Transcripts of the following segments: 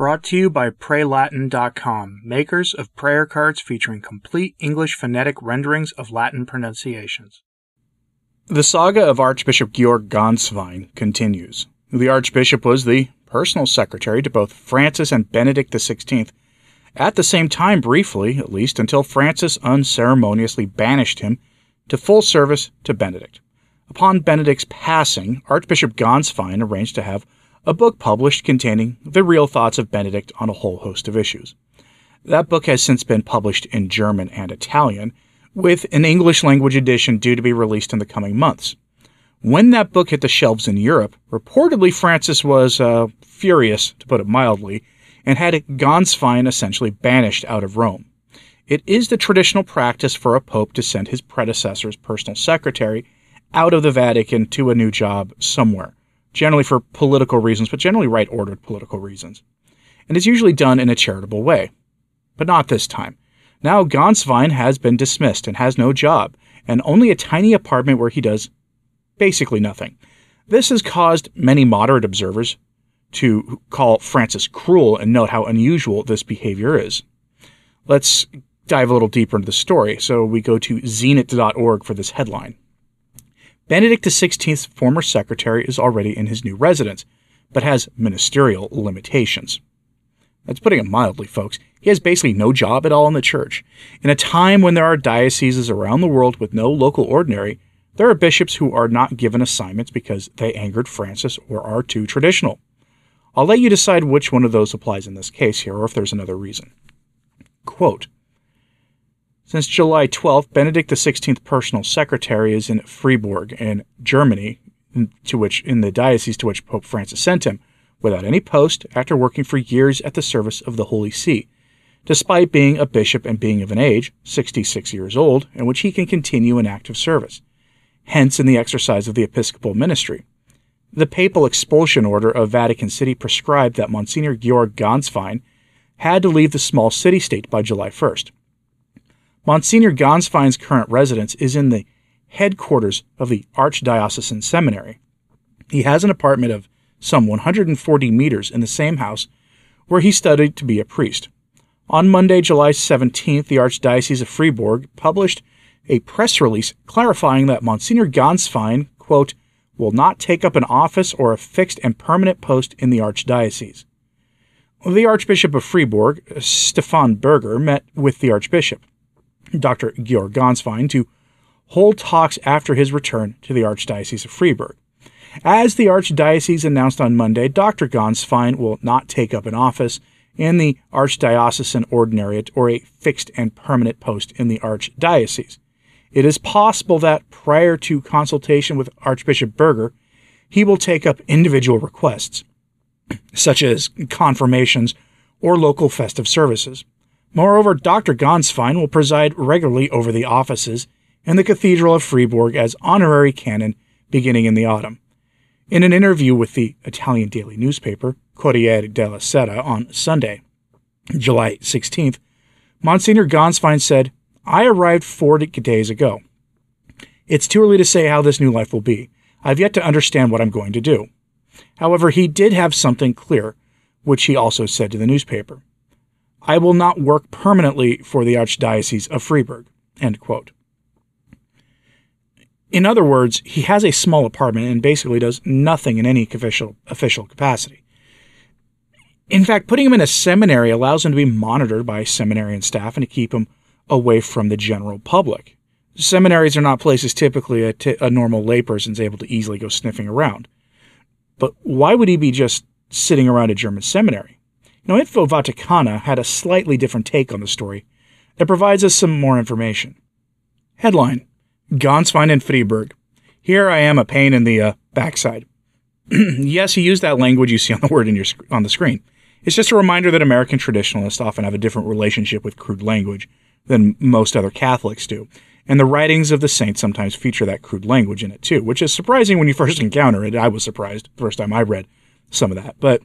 Brought to you by PrayLatin.com, makers of prayer cards featuring complete English phonetic renderings of Latin pronunciations. The saga of Archbishop Georg Gänswein continues. The Archbishop was the personal secretary to both Francis and Benedict XVI, at the same time, briefly, at least, until Francis unceremoniously banished him to full service to Benedict. Upon Benedict's passing, Archbishop Gänswein arranged to have a book published containing the real thoughts of Benedict on a whole host of issues. That book has since been published in German and Italian, with an English language edition due to be released in the coming months. When that book hit the shelves in Europe, reportedly Francis was uh, furious, to put it mildly, and had Gänswein essentially banished out of Rome. It is the traditional practice for a pope to send his predecessor's personal secretary out of the Vatican to a new job somewhere, generally for political reasons, but generally right ordered political reasons. And it's usually done in a charitable way. But not this time. Now Gänswein has been dismissed and has no job, and only a tiny apartment where he does basically nothing. This has caused many moderate observers to call Francis cruel and note how unusual this behavior is. Let's dive a little deeper into the story. So we go to zenit.org for this headline. Benedict XVI's former secretary is already in his new residence, but has ministerial limitations. That's putting it mildly, folks. He has basically no job at all in the church. In a time when there are dioceses around the world with no local ordinary, there are bishops who are not given assignments because they angered Francis or are too traditional. I'll let you decide which one of those applies in this case here, or if there's another reason. Quote since July 12th, Benedict XVI's personal secretary is in Freiburg in Germany, to which in the diocese to which Pope Francis sent him, without any post after working for years at the service of the Holy See, despite being a bishop and being of an age, 66 years old, in which he can continue an active service, hence in the exercise of the episcopal ministry. The papal expulsion order of Vatican City prescribed that Monsignor Georg Gänswein had to leave the small city state by July 1st. Monsignor Gänswein's current residence is in the headquarters of the Archdiocesan Seminary. He has an apartment of some 140 meters in the same house where he studied to be a priest. On Monday, July 17th, the Archdiocese of Freiburg published a press release clarifying that Monsignor Gänswein, quote, will not take up an office or a fixed and permanent post in the Archdiocese. The Archbishop of Freiburg, Stephan Burger, met with the Archbishop. Dr. Georg Gänswein to hold talks after his return to the Archdiocese of Freiburg. As the Archdiocese announced on Monday, Dr. Gänswein will not take up an office in the Archdiocesan Ordinariate or a fixed and permanent post in the Archdiocese. It is possible that prior to consultation with Archbishop Burger, he will take up individual requests, such as confirmations or local festive services. Moreover, Dr. Gänswein will preside regularly over the offices in the Cathedral of Freiburg as honorary canon beginning in the autumn. In an interview with the Italian daily newspaper, Corriere della Sera, on Sunday, July 16th, Monsignor Gänswein said, I arrived four days ago. It's too early to say how this new life will be. I've yet to understand what I'm going to do. However, he did have something clear, which he also said to the newspaper. I will not work permanently for the Archdiocese of Freiburg. In other words, he has a small apartment and basically does nothing in any official, official capacity. In fact, putting him in a seminary allows him to be monitored by seminarian staff and to keep him away from the general public. Seminaries are not places typically a, t- a normal layperson is able to easily go sniffing around. But why would he be just sitting around a German seminary? Now, Info Vaticana had a slightly different take on the story that provides us some more information. Headline Gänswein and Freiburg. Here I am a pain in the uh, backside. yes, he used that language you see on the word in your sc- on the screen. It's just a reminder that American traditionalists often have a different relationship with crude language than most other Catholics do. And the writings of the saints sometimes feature that crude language in it too, which is surprising when you first encounter it. I was surprised the first time I read some of that. But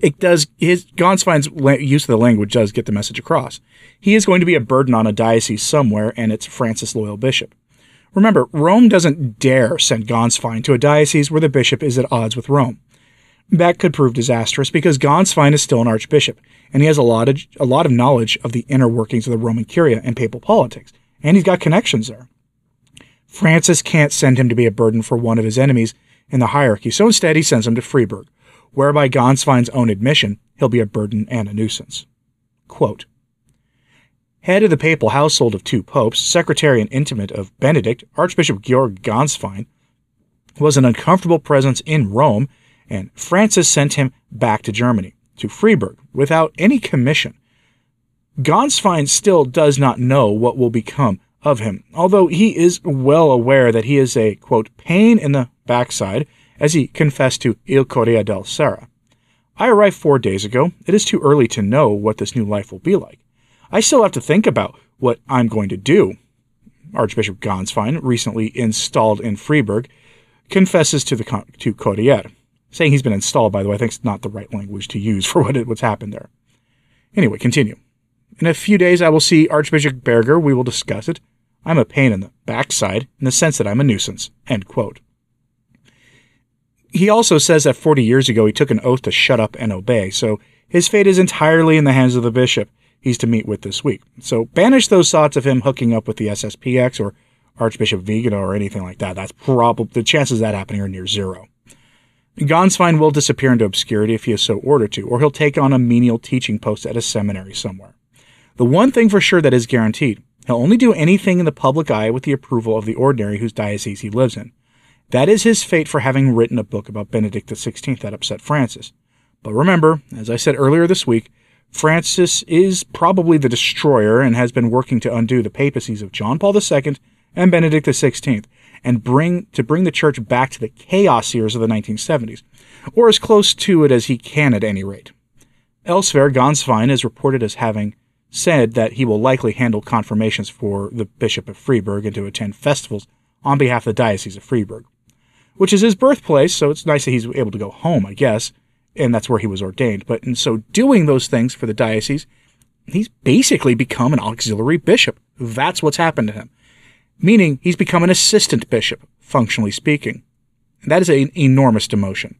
it does his Gänswein's use of the language does get the message across. He is going to be a burden on a diocese somewhere, and it's Francis loyal bishop. Remember, Rome doesn't dare send Gänswein to a diocese where the bishop is at odds with Rome. That could prove disastrous because Gänswein is still an archbishop, and he has a lot of a lot of knowledge of the inner workings of the Roman Curia and papal politics, and he's got connections there. Francis can't send him to be a burden for one of his enemies in the hierarchy, so instead he sends him to Freiburg, where by own admission, he'll be a burden and a nuisance. Quote, Head of the papal household of two popes, secretary and intimate of Benedict, Archbishop Georg Gänswein, was an uncomfortable presence in Rome, and Francis sent him back to Germany, to Freiburg, without any commission. Gänswein still does not know what will become of him, although he is well aware that he is a, quote, pain in the backside, as he confessed to Il Corriere del Sera. I arrived four days ago. It is too early to know what this new life will be like. I still have to think about what I'm going to do. Archbishop Gänswein, recently installed in Freiburg, confesses to the to Corriere, saying he's been installed. By the way, I think it's not the right language to use for what it, what's happened there. Anyway, continue. In a few days, I will see Archbishop Burger. We will discuss it. I'm a pain in the backside in the sense that I'm a nuisance. End quote. He also says that 40 years ago he took an oath to shut up and obey, so his fate is entirely in the hands of the bishop he's to meet with this week. So banish those thoughts of him hooking up with the SSPX or Archbishop Vigano or anything like that. That's probably the chances of that happening are near zero. Gänswein will disappear into obscurity if he is so ordered to, or he'll take on a menial teaching post at a seminary somewhere. The one thing for sure that is guaranteed, he'll only do anything in the public eye with the approval of the ordinary whose diocese he lives in. That is his fate for having written a book about Benedict XVI that upset Francis. But remember, as I said earlier this week, Francis is probably the destroyer and has been working to undo the papacies of John Paul II and Benedict XVI and bring to bring the church back to the chaos years of the 1970s, or as close to it as he can at any rate. Elsewhere, Gänswein is reported as having said that he will likely handle confirmations for the Bishop of Freiburg and to attend festivals on behalf of the Diocese of Freiburg, which is his birthplace, so it's nice that he's able to go home, I guess, and that's where he was ordained. But in so doing those things for the diocese, he's basically become an auxiliary bishop. That's what's happened to him. Meaning he's become an assistant bishop, functionally speaking. And that is an enormous demotion.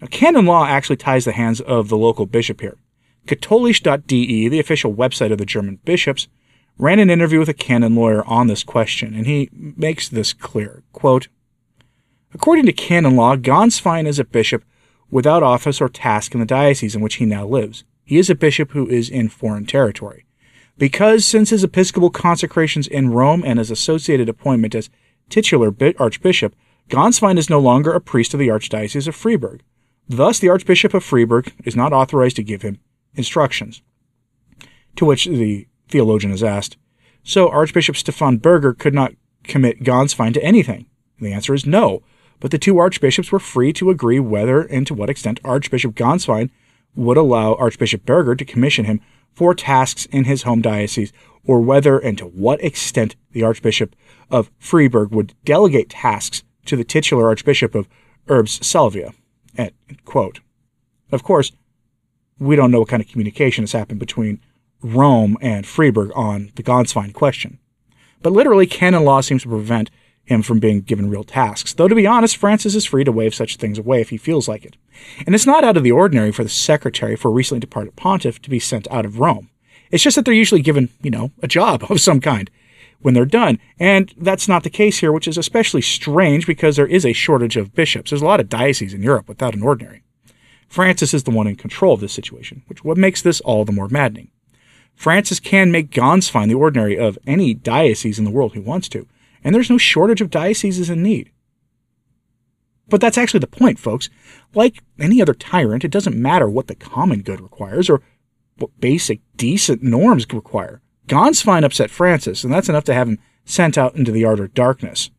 Now, canon law actually ties the hands of the local bishop here. Katholisch.de, the official website of the German bishops, ran an interview with a canon lawyer on this question, and he makes this clear. Quote, According to canon law, Gänswein is a bishop without office or task in the diocese in which he now lives. He is a bishop who is in foreign territory. Because since his episcopal consecrations in Rome and his associated appointment as titular archbishop, Gänswein is no longer a priest of the Archdiocese of Freiburg. Thus, the Archbishop of Freiburg is not authorized to give him instructions. To which the theologian is asked, So Archbishop Stephan Burger could not commit Gänswein to anything? And the answer is no, but the two archbishops were free to agree whether and to what extent Archbishop Gänswein would allow Archbishop Burger to commission him for tasks in his home diocese, or whether and to what extent the Archbishop of Freiburg would delegate tasks to the titular Archbishop of Salvia. quote. Of course, we don't know what kind of communication has happened between Rome and Freiburg on the Gänswein question. But literally, canon law seems to prevent him from being given real tasks. Though, to be honest, Francis is free to wave such things away if he feels like it. And it's not out of the ordinary for the secretary for a recently departed pontiff to be sent out of Rome. It's just that they're usually given, you know, a job of some kind when they're done. And that's not the case here, which is especially strange because there is a shortage of bishops. There's a lot of dioceses in Europe without an ordinary. Francis is the one in control of this situation, which what makes this all the more maddening. Francis can make Gänswein the ordinary of any diocese in the world he wants to, and there's no shortage of dioceses in need. But that's actually the point, folks. Like any other tyrant, it doesn't matter what the common good requires or what basic, decent norms require. Gänswein upset Francis, and that's enough to have him sent out into the outer darkness.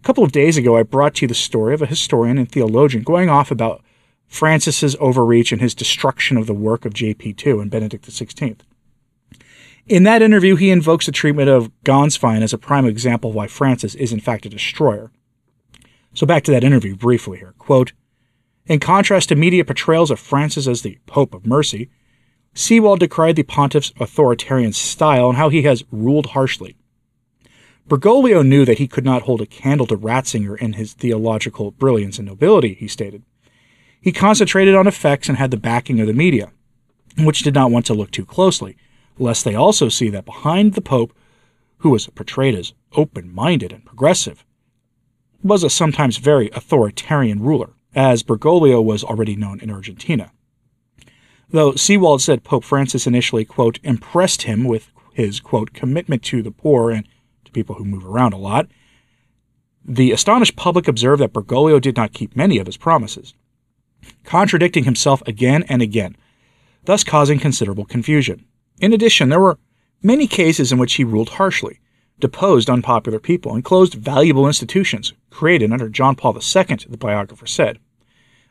A couple of days ago, I brought to you the story of a historian and theologian going off about Francis's overreach and his destruction of the work of JP2 and Benedict XVI. In that interview, he invokes the treatment of Gänswein as a prime example of why Francis is in fact a destroyer. So back to that interview briefly here. Quote, in contrast to media portrayals of Francis as the Pope of Mercy, Seewald decried the pontiff's authoritarian style and how he has ruled harshly. Bergoglio knew that he could not hold a candle to Ratzinger in his theological brilliance and nobility, he stated. he concentrated on effects and had the backing of the media, which did not want to look too closely, lest they also see that behind the Pope, who was portrayed as open minded and progressive, was a sometimes very authoritarian ruler, as Bergoglio was already known in Argentina. Though Seewald said Pope Francis initially, quote, impressed him with his, quote, commitment to the poor and to people who move around a lot, the astonished public observed that Bergoglio did not keep many of his promises, contradicting himself again and again, thus causing considerable confusion. In addition, there were many cases in which he ruled harshly, deposed unpopular people, and closed valuable institutions created under John Paul II, the biographer said.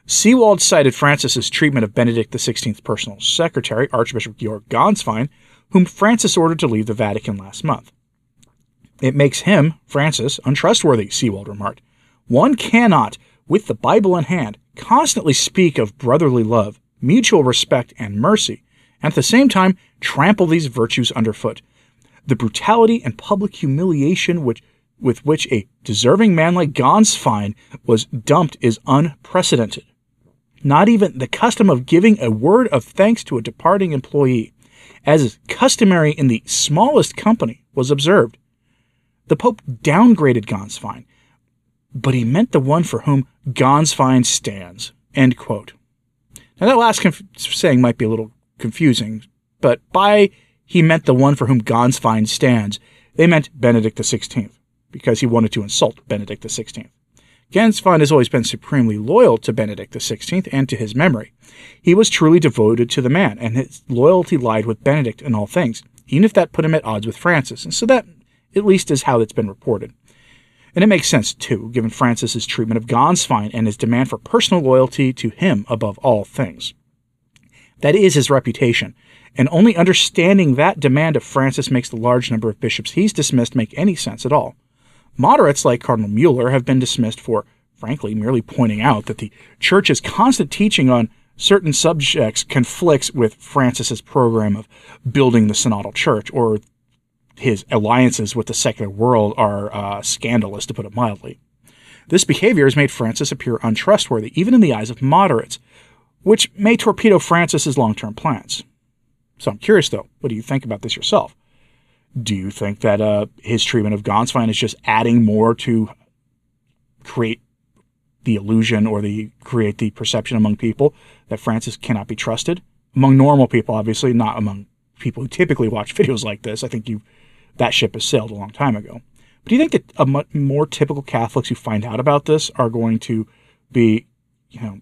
Seewald cited Francis's treatment of Benedict XVI's personal secretary, Archbishop Georg Gänswein, whom Francis ordered to leave the Vatican last month. It makes him, Francis, untrustworthy, Seewald remarked. One cannot, with the Bible in hand, constantly speak of brotherly love, mutual respect, and mercy, and at the same time trample these virtues underfoot. The brutality and public humiliation which, with which a deserving man like Gänswein was dumped is unprecedented. Not even the custom of giving a word of thanks to a departing employee, as is customary in the smallest company, was observed. The Pope downgraded Gänswein, but he meant the one for whom Gänswein stands. End quote. Now, that last conf- saying might be a little confusing, but by he meant the one for whom Gänswein stands, they meant Benedict XVI, because he wanted to insult Benedict XVI. Gänswein has always been supremely loyal to Benedict XVI and to his memory. He was truly devoted to the man, and his loyalty lied with Benedict in all things, even if that put him at odds with Francis, and so that at least is how it's been reported. And it makes sense, too, given Francis's treatment of Gänswein and his demand for personal loyalty to him above all things. That is his reputation, and only understanding that demand of Francis makes the large number of bishops he's dismissed make any sense at all. Moderates like Cardinal Mueller have been dismissed for, frankly, merely pointing out that the Church's constant teaching on certain subjects conflicts with Francis's program of building the synodal church, or his alliances with the secular world are uh, scandalous, to put it mildly. This behavior has made Francis appear untrustworthy, even in the eyes of moderates, which may torpedo Francis's long-term plans. So I'm curious, though, what do you think about this yourself? Do you think that uh, his treatment of Gänswein is just adding more to create the illusion or the create the perception among people that Francis cannot be trusted? Among normal people, obviously, not among people who typically watch videos like this. I think you that ship has sailed a long time ago. But do you think that a more typical Catholics who find out about this are going to be, you know,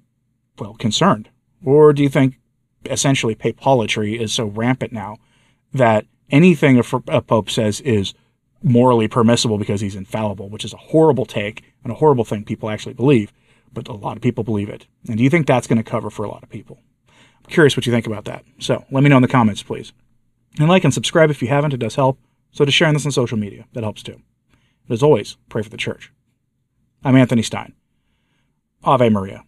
well, concerned? Or do you think essentially papolatry is so rampant now that anything a, pope says is morally permissible because he's infallible, which is a horrible take and a horrible thing people actually believe, but a lot of people believe it. And do you think that's going to cover for a lot of people? I'm curious what you think about that. So let me know in the comments, please. And like and subscribe if you haven't, it does help. So to sharing this on social media, that helps too. And as always, pray for the church. I'm Anthony Stine. Ave Maria.